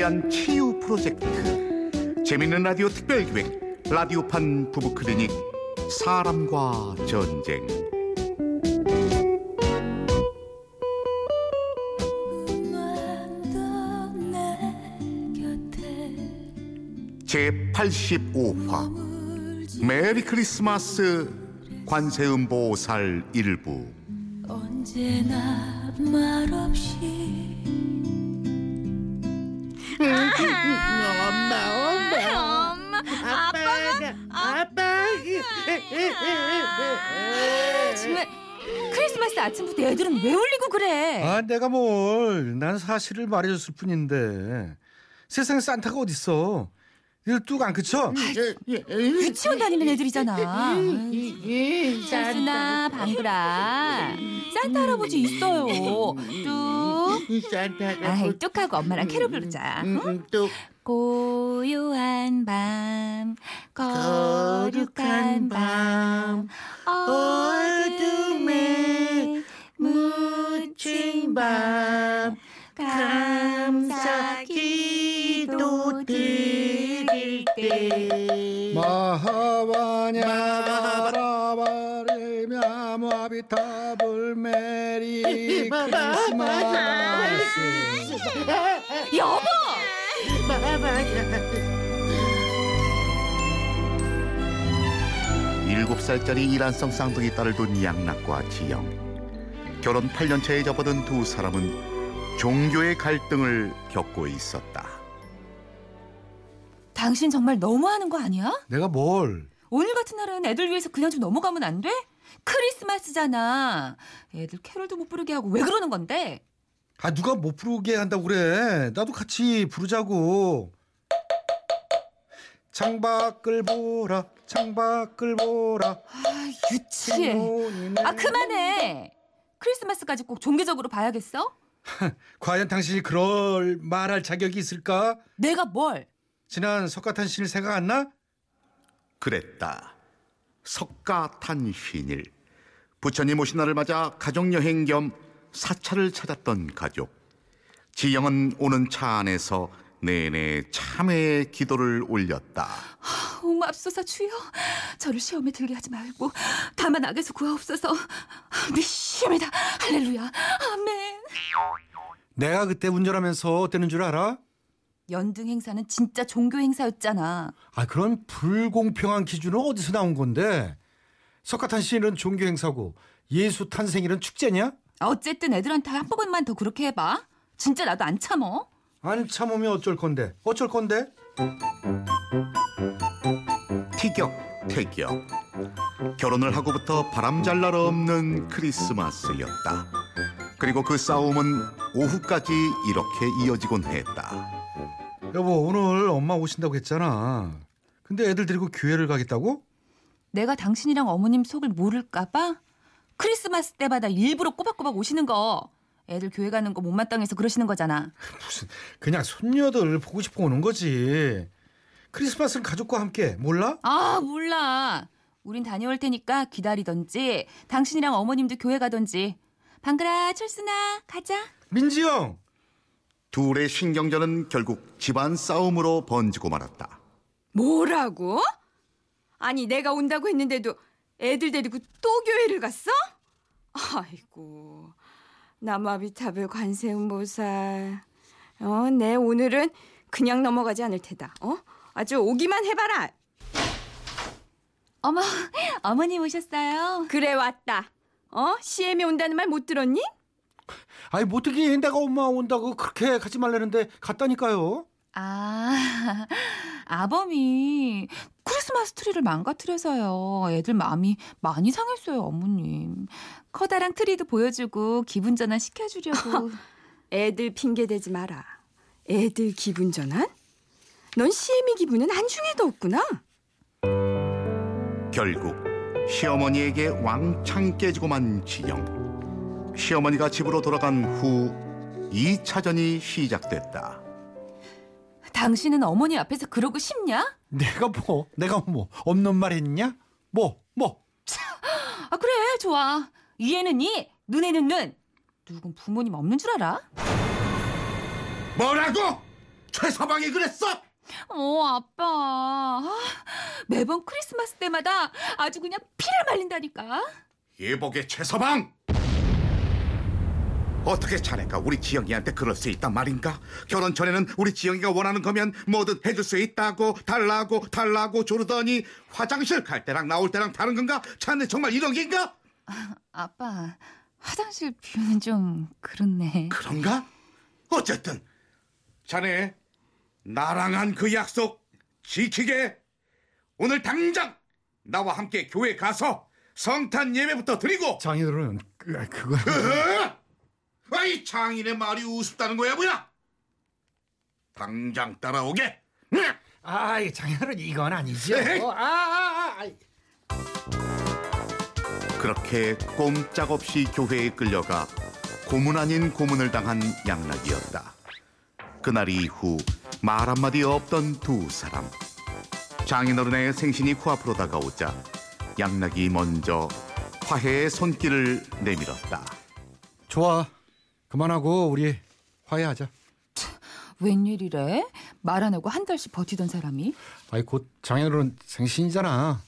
위한 치유 프로젝트. 재밌는 라디오 특별기획 라디오판 부부클리닉 사람과 전쟁. 제85화 메리 크리스마스 관세음보살 일부. 언제나 말없이 정말 크리스마스 아침부터 애들은 왜 울리고 그래? 아, 내가 뭘? 난 사실을 말해줬을 뿐인데 세상에 산타가 어딨어? 이들 뚝안 그쳐? 유치원 다니는 애들이잖아. 철수나 방글아, 산타 할아버지 있어요. 뚝. 산타가 아이 뚝하고 엄마랑 캐롤 부르자. 응? 음, 또 고요한 밤, 거룩한 밤, 어둠에 묻힌 밤 감사 기도 드릴 때. 마하바냐 라바레냐 마비타불 메리 크리스마스 18살짜리 이란성 쌍둥이 딸을 둔 양락과 지영. 결혼 8년차에 접어든 두 사람은 종교의 갈등을 겪고 있었다. 당신 정말 너무하는 거 아니야? 내가 뭘? 오늘 같은 날은 애들 위해서 그냥 좀 넘어가면 안 돼? 크리스마스잖아. 애들 캐롤도 못 부르게 하고 왜 그러는 건데? 아 누가 못 부르게 한다고 그래. 나도 같이 부르자고. 창밖을 보라, 창밖을 보라. 아, 유치해. 아, 그만해. 크리스마스까지 꼭 종교적으로 봐야겠어? 과연 당신이 그럴 말할 자격이 있을까? 내가 뭘? 지난 석가탄 신일 생각 안 나? 그랬다 석가탄 신일 부처님 오신 날을 맞아 가족여행 겸 사찰을 찾았던 가족 지영은 오는 차 안에서 내내 참회의 기도를 올렸다 옹맙소사 주여. 저를 시험에 들게 하지 말고 다만 악에서 구하옵소서. 미시옵니다. 할렐루야. 아멘. 내가 그때 운전하면서 어땠는 줄 알아? 연등 행사는 진짜 종교 행사였잖아. 아 그런 불공평한 기준은 어디서 나온 건데? 석가탄신일은 종교 행사고 예수 탄생일은 축제냐? 어쨌든 애들한테 한 번만 더 그렇게 해봐. 진짜 나도 안 참어. 안 참으면 어쩔 건데? 어쩔 건데? 티격 태격 결혼을 하고부터 바람잘 날 없는 크리스마스였다 그리고 그 싸움은 오후까지 이렇게 이어지곤 했다 여보 오늘 엄마 오신다고 했잖아. 근데 애들 데리고 교회를 가겠다고? 내가 당신이랑 어머님 속을 모를까봐 크리스마스 때마다 일부러 꼬박꼬박 오시는 거. 애들 교회 가는 거 못마땅해서 그러시는 거잖아. 무슨 그냥 손녀들 보고 싶어 오는 거지. 크리스마스는 가족과 함께 몰라? 아 몰라. 우린 다녀올 테니까 기다리던지 당신이랑 어머님도 교회 가던지. 방글아 철순아 가자. 민지 형. 둘의 신경전은 결국 집안 싸움으로 번지고 말았다 뭐라고? 아니 내가 온다고 했는데도 애들 데리고 또 교회를 갔어? 아이고 나마비탑을 관세음보살 어, 내 오늘은 그냥 넘어가지 않을 테다 어? 아주 오기만 해봐라 어머 어머님 오셨어요. 그래 왔다 어? CM이 온다는 말 못 들었니? 아니 뭐 어떻게 내가 엄마 온다고 그렇게 가지 말라는데 갔다니까요. 아 아범이 크리스마스 트리를 망가뜨려서요. 애들 마음이 많이 상했어요 어머님. 커다란 트리도 보여주고 기분 전환 시켜주려고. 애들 핑계 대지 마라 애들 기분 전환? 넌 시에미 기분은 안중에도 없구나 결국 시어머니에게 왕창 깨지고만 지영 시어머니가 집으로 돌아간 후 2차전이 시작됐다 당신은 어머니 앞에서 그러고 싶냐? 내가 뭐 내가 뭐 없는 말 했냐? 뭐 뭐. 아 그래 좋아. 이에는 이, 눈에는 눈. 누군 부모님 없는 줄 알아? 뭐라고? 최서방이 그랬어? 어, 아빠. 아, 매번 크리스마스 때마다 아주 그냥 피를 말린다니까. 예복의 최서방! 어떻게 자네가 우리 지영이한테 그럴 수 있단 말인가? 결혼 전에는 우리 지영이가 원하는 거면 뭐든 해줄 수 있다고 달라고 달라고 조르더니 화장실 갈 때랑 나올 때랑 다른 건가? 자네 정말 이런 게인가? 아빠, 화장실 뷰는 좀 그렇네. 그런가? 어쨌든 자네 나랑 한 그 약속 지키게 오늘 당장 나와 함께 교회 가서 성탄 예배부터 드리고 장인어른 그, 그거 으흐! 아이 장인의 말이 우습다는 거야 뭐야? 당장 따라오게. 응! 아이 장인어른 이건 아니죠. 에헤이. 아, 아, 아, 아. 그렇게 꼼짝없이 교회에 끌려가 고문 아닌 고문을 당한 양락이었다. 그날 이후 말 한마디 없던 두 사람. 장인어른의 생신이 코앞으로 다가오자 양락이 먼저 화해의 손길을 내밀었다. 좋아. 그만하고 우리 화해하자. 웬일이래? 말 안 하고 한 달씩 버티던 사람이? 아이 곧 장인어른 생신이잖아.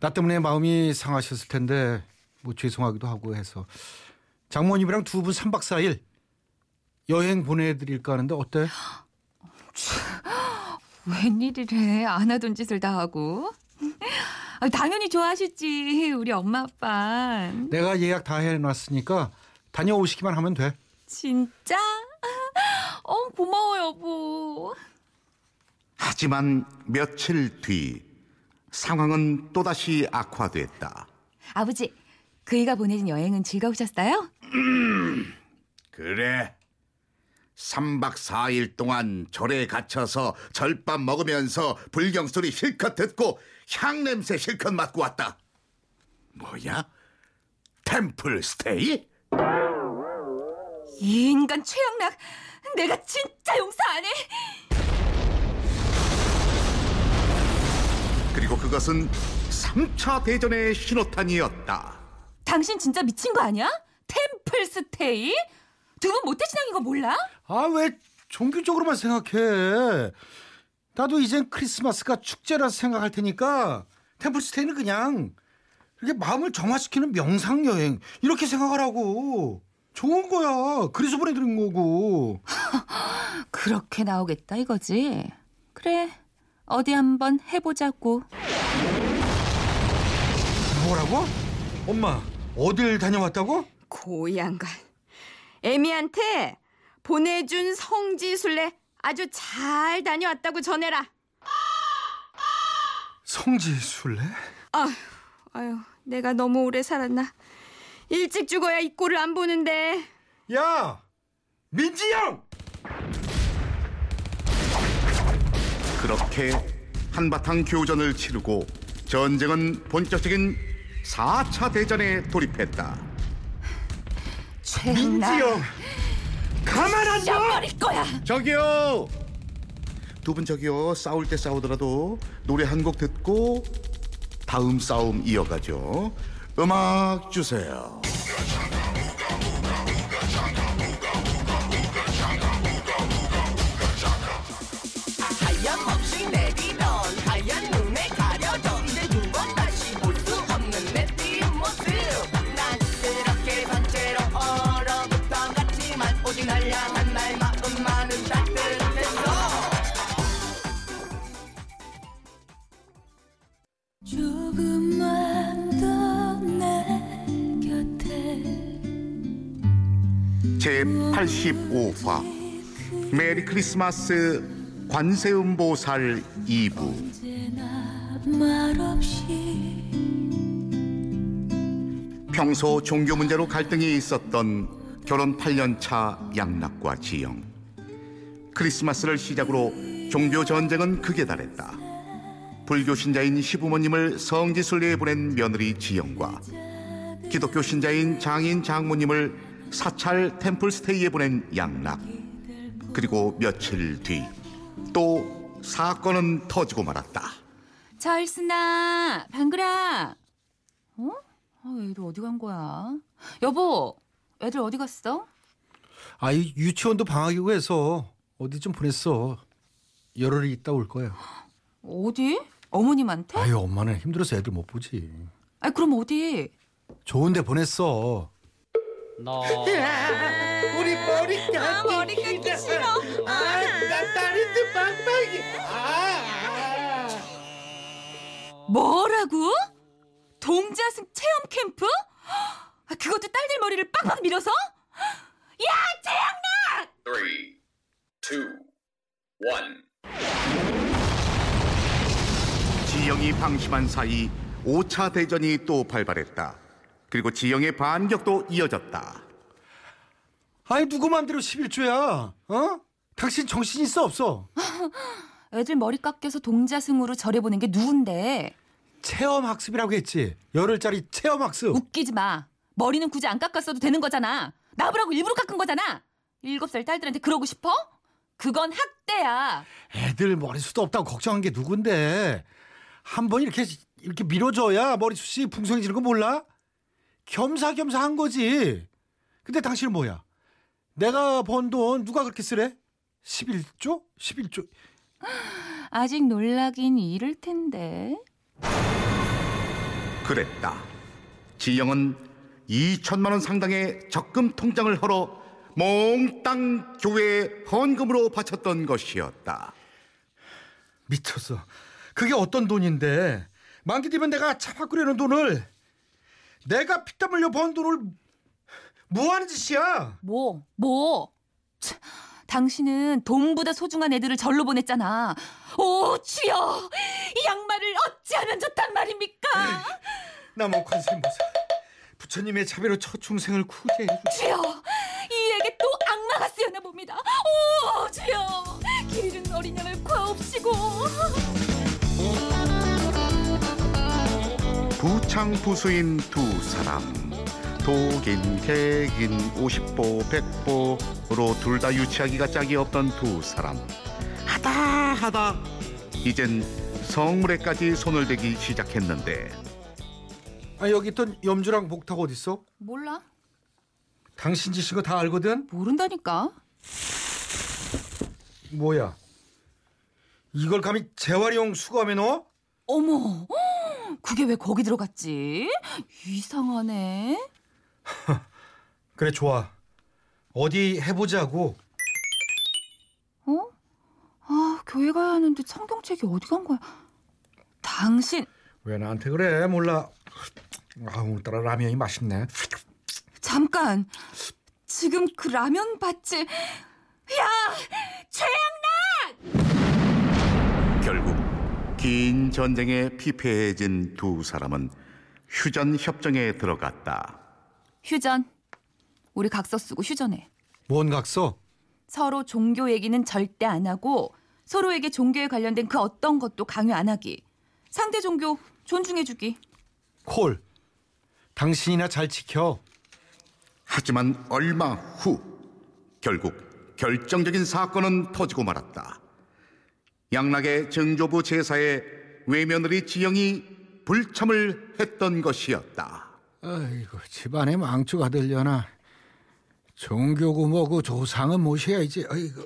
나 때문에 마음이 상하셨을 텐데 뭐 죄송하기도 하고 해서 장모님이랑 두 분 3박 4일 여행 보내드릴까 하는데 어때? 웬일이래? 안 하던 짓을 다 하고. 아, 당연히 좋아하셨지, 우리 엄마 아빠. 내가 예약 다 해놨으니까 다녀오시기만 하면 돼. 진짜? 어, 고마워, 여보. 하지만 며칠 뒤 상황은 또다시 악화됐다. 아버지, 그이가 보내준 여행은 즐거우셨어요? 그래. 3박 4일 동안 절에 갇혀서 절밥 먹으면서 불경 소리 실컷 듣고 향 냄새 실컷 맡고 왔다. 뭐야? 템플 스테이? 이 인간 최영락, 내가 진짜 용서 안 해. 그리고 그것은 3차 대전의 신호탄이었다. 당신 진짜 미친 거 아니야? 템플 스테이? 두 분 모태 신앙인 거 몰라? 아 왜 종교적으로만 생각해? 나도 이젠 크리스마스가 축제라 생각할 테니까 템플스테이는 그냥 이렇게 마음을 정화시키는 명상 여행 이렇게 생각하라고. 좋은 거야. 그래서 보내드린 거고. 그렇게 나오겠다 이거지. 그래, 어디 한번 해보자고. 뭐라고? 엄마 어딜 다녀왔다고? 고양간. 애미한테 보내준 성지순례 아주 잘 다녀왔다고 전해라. 성지순례? 아휴, 아휴, 내가 너무 오래 살았나. 일찍 죽어야 이 꼴을 안 보는데. 야 민지 형! 그렇게 한바탕 교전을 치르고 전쟁은 본격적인 4차 대전에 돌입했다. 민지 최영락, 형! 가만 안 둬! 셔버릴 거야. 저기요. 두 분 저기요. 싸울 때 싸우더라도 노래 한 곡 듣고 다음 싸움 이어가죠. 음악 주세요. 제 85화 메리 크리스마스 관세음보살 2부. 말없이 평소 종교 문제로 갈등이 있었던 결혼 8년 차 양락과 지영. 크리스마스를 시작으로 종교 전쟁은 극에 달했다 불교 신자인 시부모님을 성지순례에 보낸 며느리 지영과 기독교 신자인 장인 장모님을 사찰 템플 스테이에 보낸 양락 그리고 며칠 뒤 또 사건은 터지고 말았다 charles나 방글아. 어? 아, 애들 어디 간 거야? 여보, 애들 어디 갔어? 아이 유치원도 방학이고 해서 어디 좀 보냈어. 열흘이 있다 올 거야. 어디? 어머님한테? 아유 엄마는 힘들어서 애들 못 보지. 아니 그럼 어디? 좋은데 보냈어. 우리 머리 깎기 아, 머리 깎기 싫어. 아, 나 다리도 빵빵이. 아. 뭐라고? 동자승 체험 캠프? 아, 그것도 딸들 머리를 빡빡 밀어서? 방심한 사이 5차 대전이 또 발발했다. 그리고 지영의 반격도 이어졌다. 아니 누구 맘대로 11조야? 어? 당신 정신 있어 없어? 애들 머리 깎여서 동자승으로 절해 보낸 게 누군데? 체험 학습이라고 했지. 열흘짜리 체험 학습. 웃기지 마. 머리는 굳이 안 깎았어도 되는 거잖아. 나보라고 일부러 깎은 거잖아. 일곱 살 딸들한테 그러고 싶어? 그건 학대야. 애들 머리숱도 없다고 걱정한 게 누군데? 한 번 이렇게 이렇게 밀어줘야 머리숱이 풍성해지는 거 몰라? 겸사겸사 한 거지. 근데 당신은 뭐야? 내가 번 돈 누가 그렇게 쓰래? 11조? 11조? 아직 놀라긴 이를 텐데. 그랬다. 지영은 2천만 원 상당의 적금 통장을 헐어 몽땅 교회에 헌금으로 바쳤던 것이었다. 미쳤어. 그게 어떤 돈인데? 만기 되면 내가 차 바꾸려는 돈을 내가 피땀 흘려 번 돈을 뭐 하는 짓이야? 뭐? 뭐? 차, 당신은 돈보다 소중한 애들을 절로 보냈잖아. 오, 주여! 이 양말을 어찌하면 좋단 말입니까? 남원 관세음보살 부처님의 자비로 첫 중생을 구제해 주 주여! 이 애게 또 악마가 쓰였나 봅니다. 오, 주여! 길 잃은 어린 양을 구하옵시고. 부창부수인 두 사람 독인 개긴 50보 100보로 둘 다 유치하기가 짝이 없던 두 사람 하다 하다 이젠 성물에까지 손을 대기 시작했는데 아 여기 있던 염주랑 목탁 어딨어? 몰라? 당신 짓인 거 다 알거든? 모른다니까. 뭐야 이걸 감히 재활용 수거함에 넣어? 어머, 그게 왜 거기 들어갔지? 이상하네. 그래 좋아 어디 해보자고 어? 아, 교회 가야 하는데 청경책이 어디 간 거야? 당신 왜 나한테 그래 몰라 아 오늘따라 라면이 맛있네 잠깐. 지금 그 라면 밭을 야! 최양 긴 전쟁에 피폐해진 두 사람은 휴전 협정에 들어갔다. 휴전. 우리 각서 쓰고 휴전해. 뭔 각서? 서로 종교 얘기는 절대 안 하고 서로에게 종교에 관련된 그 어떤 것도 강요 안 하기. 상대 종교 존중해 주기. 콜 당신이나 잘 지켜 하지만 얼마 후 결국 결정적인 사건은 터지고 말았다. 양락의 정조부 제사에 외며느리 지영이 불참을 했던 것이었다. 아이고 집안에 망조가 들려나 종교고 뭐고 조상은 모셔야지 아이고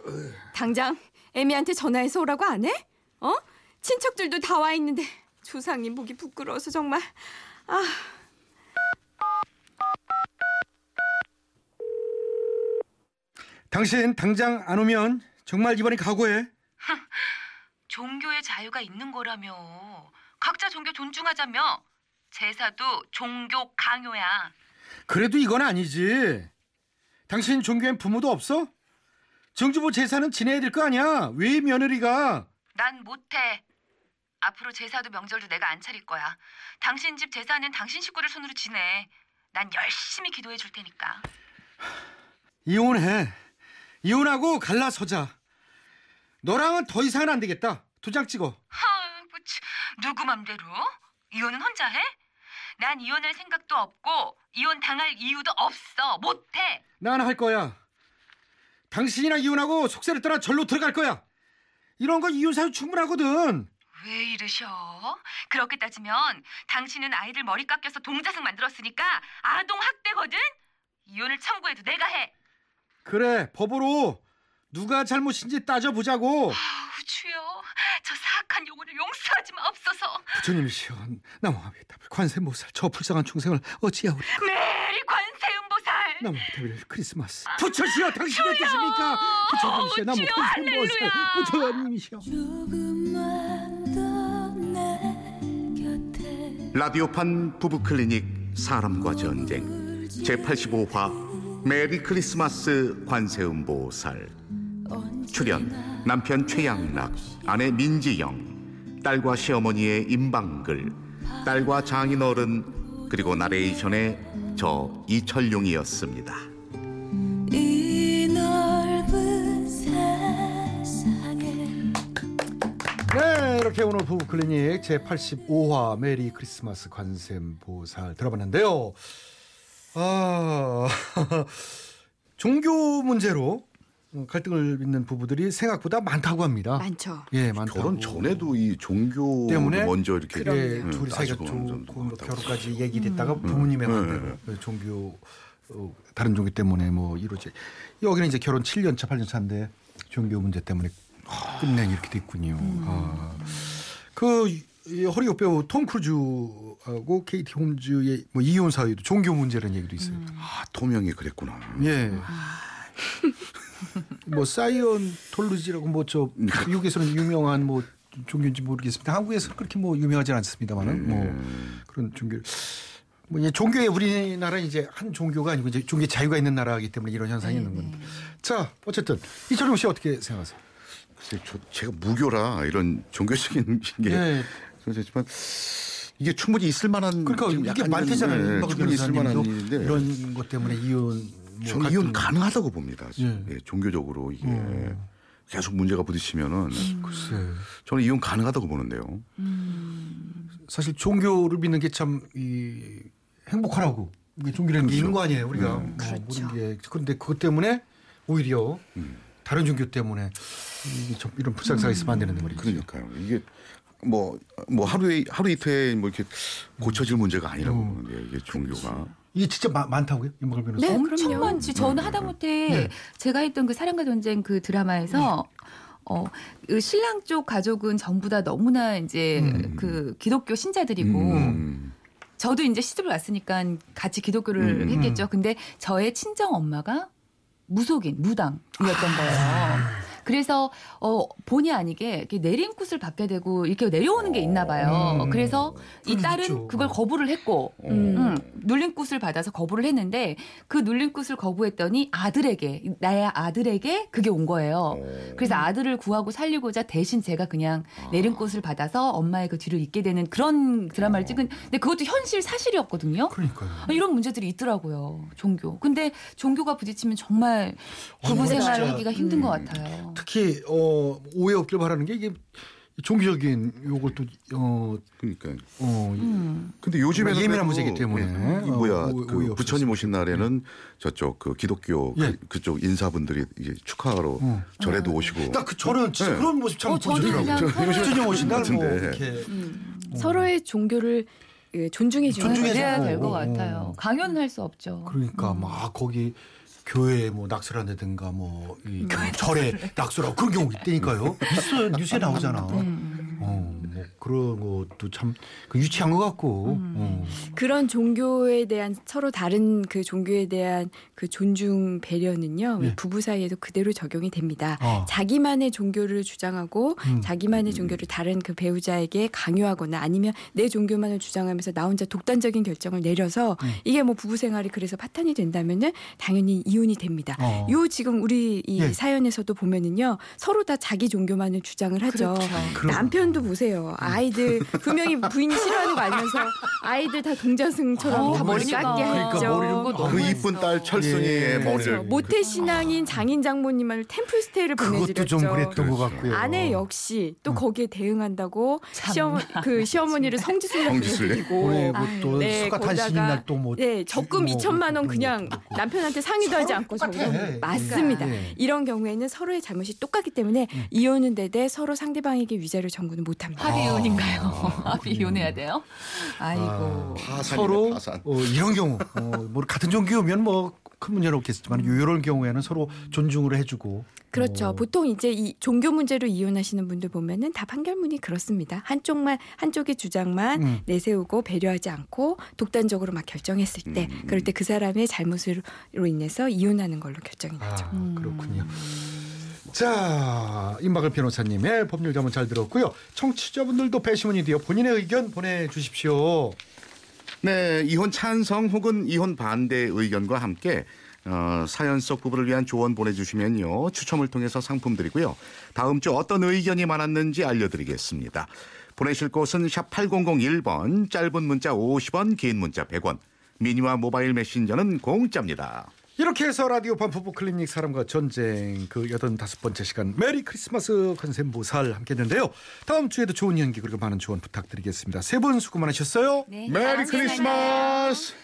당장 애미한테 전화해서 오라고 안 해? 어? 친척들도 다 와 있는데 조상님 보기 부끄러워서 정말. 아, 당신 당장 안 오면 정말 이번에 각오해 종교의 자유가 있는 거라며. 각자 종교 존중하자며. 제사도 종교 강요야. 그래도 이건 아니지 당신 종교엔 부모도 없어? 정주부 제사는 지내야 될 거 아니야 왜 며느리가 난 못해. 앞으로 제사도 명절도 내가 안 차릴 거야. 당신 집 제사는 당신 식구를 손으로 지내. 난 열심히 기도해 줄 테니까. 이혼해 이혼하고 갈라서자 너랑은 더 이상은 안 되겠다 도장 찍어 아이고, 참, 누구 맘대로? 이혼은 혼자 해? 난 이혼할 생각도 없고 이혼 당할 이유도 없어. 못해. 난 할 거야. 당신이나 이혼하고 속세를 떠나 절로 들어갈 거야. 이런 거 이혼 사유 충분하거든. 왜 이러셔? 그렇게 따지면 당신은 아이들 머리 깎여서 동자승 만들었으니까 아동 학대거든. 이혼을 청구해도 내가 해. 그래 법으로 누가 잘못인지 따져보자고. 아우, 주여, 저 사악한 영혼을 용서하지 마옵소서. 부처님이시여 나무아비의 답을 관세모살 저 불쌍한 충생을 어찌하오리 메리 관세음보살. 나무아비의 크리스마스. 부처시여 당신의 뜻입니까? 부처님이시여 나무 관세모살. 부처님이시여. 라디오판 부부클리닉 사람과 전쟁. 제85화 메리 크리스마스 관세음보살 출연 남편 최양락 아내 민지영 딸과 시어머니의 임방글 딸과 장인어른 그리고 나레이션의 저 이철용이었습니다. 네 이렇게 오늘 부부클리닉 제85화 메리 크리스마스 관세음보살 들어봤는데요 아 종교 문제로 갈등을 빚는 부부들이 생각보다 많다고 합니다 많죠. 예 많다고 결혼 전에도 이 종교 때문에 먼저 이렇게 예, 음, 둘이 사이가 좋고 뭐것 결혼까지 얘기됐다가 부모님의 음. 반대로 그 종교 어, 다른 종교 때문에 뭐 이루어지 여기는 이제 결혼 7년 차 8년 차인데 종교 문제 때문에 끝내 이렇게 됐군요. 아. 그 이, 허리옥 배우 톰 크루즈하고 케이티 홈즈의 뭐 이혼 사유도 종교 문제라는 얘기도 있어요. 아, 토명이 그랬구나. 예. 뭐 사이언톨로지라고 뭐 저 미국에서는 유명한 뭐 종교인지 모르겠습니다. 한국에서는 그렇게 뭐 유명하지 않습니다만은 뭐 그런 종교 뭐 이제 종교에 우리나라 이제 한 종교가 아니고 이제 종교 자유가 있는 나라이기 때문에 이런 현상이 있는 겁니다. 자, 어쨌든 이철용 씨 어떻게 생각하세요? 글쎄, 저, 제가 무교라 이런 종교적인 게 예. 그렇지만 이게 충분히 있을 만한 그러니까 좀 이게 많대잖아요. 네, 충분히 있을 만한 일인데 이런 것 때문에 이혼 뭐 저는 갈등- 이혼 가능하다고 봅니다. 예. 예, 종교적으로 이게 음. 계속 문제가 부딪히면은 글쎄. 저는 이혼 가능하다고 보는데요. 사실 종교를 믿는 게 참 이 행복하라고 이게 종교라는 게 있는 거 아니에요 우리가 뭐 그렇죠. 모든 게 그런데 그것 때문에 오히려 다른 종교 때문에 이런 불상사가 있으면 안 되는데 말이죠. 그러니까요. 이게 뭐, 뭐 하루에, 하루 이틀에 뭐 이렇게 고쳐질 문제가 아니라고 음. 보는데 이게 종교가. 이게 진짜 마- 많다고요, 임박을 변호사? 네, 엄청 그럼요. 많지. 저는 하다못해 네. 제가 했던 그 사랑과 전쟁 그 드라마에서 어, 그 신랑 쪽 가족은 전부 다 너무나 이제 음. 그 기독교 신자들이고 음. 저도 이제 시집을 왔으니까 같이 기독교를 음. 했겠죠. 근데 저의 친정 엄마가 무속인, 무당이었던 거예요. 그래서 어 본의 아니게 내림굿을 받게 되고 이렇게 내려오는 게 있나 봐요. 음. 그래서 이 딸은 있죠. 그걸 거부를 했고 음. 음, 눌림굿을 받아서 거부를 했는데 그 눌림굿을 거부했더니 아들에게 나의 아들에게 그게 온 거예요. 어. 그래서 아들을 구하고 살리고자 대신 제가 그냥 내림꽃을 받아서 엄마의 그 뒤를 잇게 되는 그런 드라마를 찍은 근데 그것도 현실 사실이었거든요. 그러니까요. 아, 이런 문제들이 있더라고요. 종교. 근데 종교가 부딪히면 정말 부부 진짜. 생활하기가 힘든 것 같아요. 특히 어, 오해 없길 바라는 게 이게 종교적인 요것도 어, 그러니까. 어, 이- 음. 근데 요즘에는 예민한 문제이기 때문에. 예, 이 뭐야 어, 오- 그 오해 부처님 오신 날에는 저쪽 그 기독교 예. 그, 그쪽 인사분들이 이제 축하하러 어. 절에도 오시고 딱 그 저는 진짜 네. 그런 모습 참 어, 서로의 부처님 오신 날뭐 같은데. 이렇게 서로의 종교를 예, 존중해 주는 어, 될것 어, 같아요. 어. 강연할 수 없죠. 그러니까 막 거기 교회에 뭐 낙설한다든가 뭐이 절에 낙설하고 그런 경우 있다니까요. 있어요. 뉴스에 나오잖아. 어, 뭐 그런 것도 참그 유치한 것 같고. 어. 그런 종교에 대한 서로 다른 그 종교에 대한 그 존중 배려는요 예. 부부 사이에도 그대로 적용이 됩니다. 어. 자기만의 종교를 주장하고 음. 자기만의 종교를 다른 그 배우자에게 강요하거나 아니면 내 종교만을 주장하면서 나 혼자 독단적인 결정을 내려서 음. 이게 뭐 부부 생활이 그래서 파탄이 된다면은 당연히 이혼이 됩니다. 어. 요 지금 우리 이 예. 사연에서도 보면은요 서로 다 자기 종교만을 주장을 하죠. 그럼. 남편도 보세요. 아이들 분명히 부인이 싫어하는 거 알면서 아이들 다 동자승처럼 어, 다 머리. 깎게 그러니까 했죠. 그거 그 이쁜 딸. 철순이의 예. 머리를 그렇죠. 모태 신앙인 장인 장모님을 템플 스테이를 그것도 보내드렸죠. 좀 그랬던 것 그렇죠. 같고요. 아내 역시 또 음. 거기에 대응한다고 참. 시어머 그 시어머니를 성지순례. 보내드리고 올해 뭐또 예수가 탄신인 거기다가 날또 뭐. 네, 적금 뭐 2천만 원 그냥 있고. 남편한테 상의도 하지 않고 똑같아. 적금 맞습니다. 예. 이런 경우에는 서로의 잘못이 똑같기 때문에 이혼은 되되 서로 상대방에게 위자료 청구는 못합니다. 아, 이혼인가요? 아비 이혼해야 돼요? 아이고. 파산이네, 서로. 어, 이런 경우 어, 뭐 같은 종교면 뭐 큰 문제는 없겠지만 이런 경우에는 서로 존중을 해주고 그렇죠. 어, 보통 이제 이 종교 문제로 이혼하시는 분들 보면은 다 판결문이 그렇습니다. 한쪽만 한쪽의 주장만 음. 내세우고 배려하지 않고 독단적으로 막 결정했을 때, 음. 그럴 때 그 사람의 잘못으로 인해서 이혼하는 걸로 결정이 나죠. 아, 그렇군요. 자, 임박을 변호사님의 법률 자문 잘 들었고요. 청취자분들도 배심원이 되어 본인의 의견 보내주십시오. 네, 이혼 찬성 혹은 이혼 반대 의견과 함께 어, 사연 속 부부를 위한 조언 보내주시면요 추첨을 통해서 상품 드리고요. 다음 주 어떤 의견이 많았는지 알려드리겠습니다. 보내실 곳은 샵 8001번, 짧은 문자 50원, 긴 문자 100원, 미니와 모바일 메신저는 공짜입니다. 이렇게 해서 라디오판 부부 클리닉 사람과 전쟁 그 여든 다섯 번째 시간 메리 크리스마스 관세음보살 함께했는데요. 다음 주에도 좋은 연기 그리고 많은 조언 부탁드리겠습니다. 세 분 수고 많으셨어요. 네, 메리. 크리스마스!